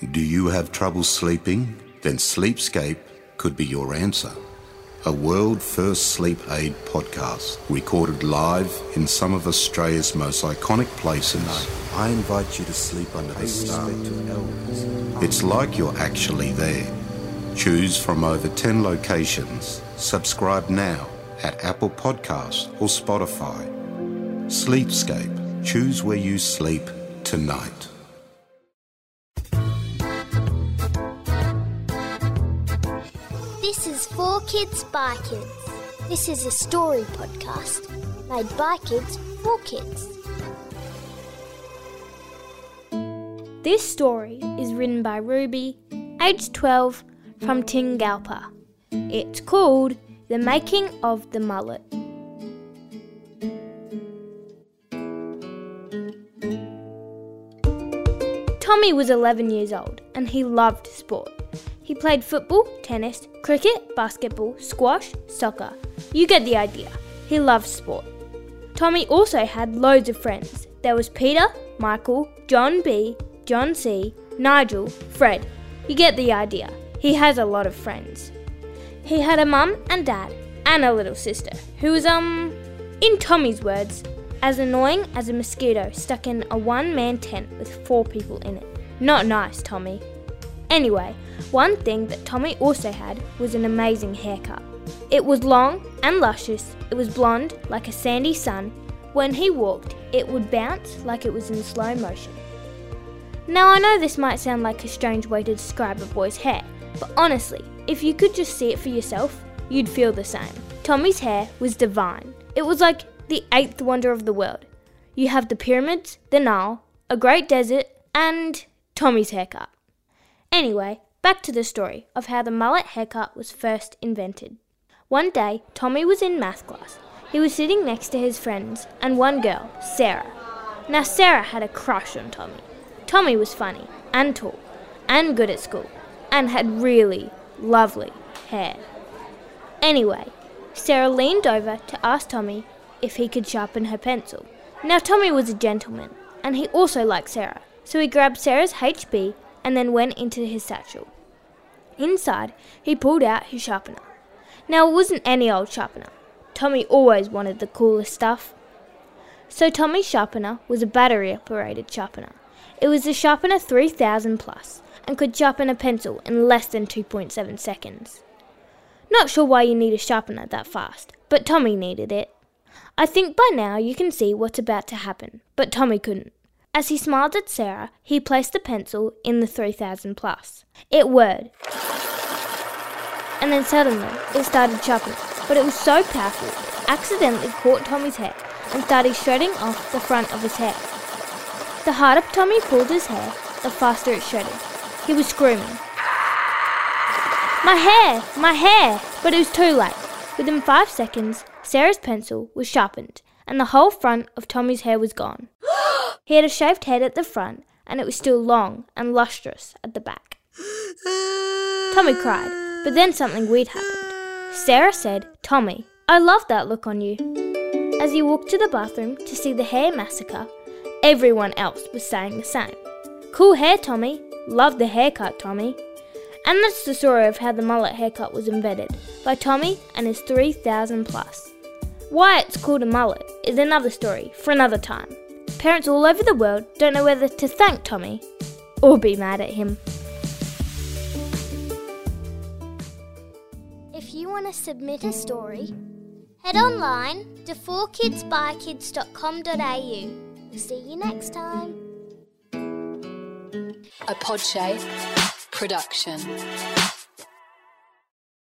Do you have trouble sleeping? Then Sleepscape could be your answer. A world first sleep aid podcast recorded live in some of Australia's most iconic places. I invite you to sleep under the stars. It's like you're actually there. Choose from over 10 locations. Subscribe now at Apple Podcasts or Spotify. Sleepscape. Choose where you sleep tonight. This is For Kids by Kids. This is a story podcast made by kids for kids. This story is written by Ruby, age 12, from Tingalpa. It's called The Making of the Mullet. Tommy was 11 years old and he loved sport. He played football, tennis, cricket, basketball, squash, soccer. You get the idea. He loved sport. Tommy also had loads of friends. There was Peter, Michael, John B, John C, Nigel, Fred. You get the idea. He has a lot of friends. He had a mum and dad and a little sister who was, um, in Tommy's words, as annoying as a mosquito stuck in a one man tent with four people in it. Not nice, Tommy. Anyway, one thing that Tommy also had was an amazing haircut. It was long and luscious, it was blonde like a sandy sun. When he walked, it would bounce like it was in slow motion. Now, I know this might sound like a strange way to describe a boy's hair, but honestly, if you could just see it for yourself, you'd feel the same. Tommy's hair was divine. It was like the eighth wonder of the world. You have the pyramids, the Nile, a great desert, and Tommy's haircut. Anyway, back to the story of how the mullet haircut was first invented. One day, Tommy was in math class. He was sitting next to his friends and one girl, Sarah. Now, Sarah had a crush on Tommy. Tommy was funny and tall and good at school and had really lovely hair. Anyway, Sarah leaned over to ask Tommy if he could sharpen her pencil. Now, Tommy was a gentleman and he also liked Sarah, so he grabbed Sarah's HB and then went into his satchel. Inside, he pulled out his sharpener. Now, it wasn't any old sharpener. Tommy always wanted the coolest stuff. So, Tommy's sharpener was a battery operated sharpener. It was the Sharpener 3000 Plus and could sharpen a pencil in less than 2.7 seconds. Not sure why you need a sharpener that fast, but Tommy needed it. I think by now you can see what's about to happen, but Tommy couldn't. As he smiled at Sarah, he placed the pencil in the 3000 plus. It whirred. And then suddenly, it started sharpening, but it was so powerful, it accidentally caught Tommy's hair and started shredding off the front of his hair. The harder Tommy pulled his hair, the faster it shredded. He was screaming, My hair! My hair! But it was too late. Within five seconds, Sarah's pencil was sharpened, and the whole front of Tommy's hair was gone. He had a shaved head at the front, and it was still long and lustrous at the back. Tommy cried, but then something weird happened. Sarah said, Tommy, I love that look on you. As he walked to the bathroom to see the hair massacre, everyone else was saying the same. Cool hair, Tommy. Love the haircut, Tommy. And that's the story of how the mullet haircut was invented by Tommy and his 3000 plus. Why it's called a mullet is another story for another time. Parents all over the world don't know whether to thank Tommy or be mad at him. If you want to submit a story, head online to 4kidsbykids.com.au. We'll see you next time. A Podshape production.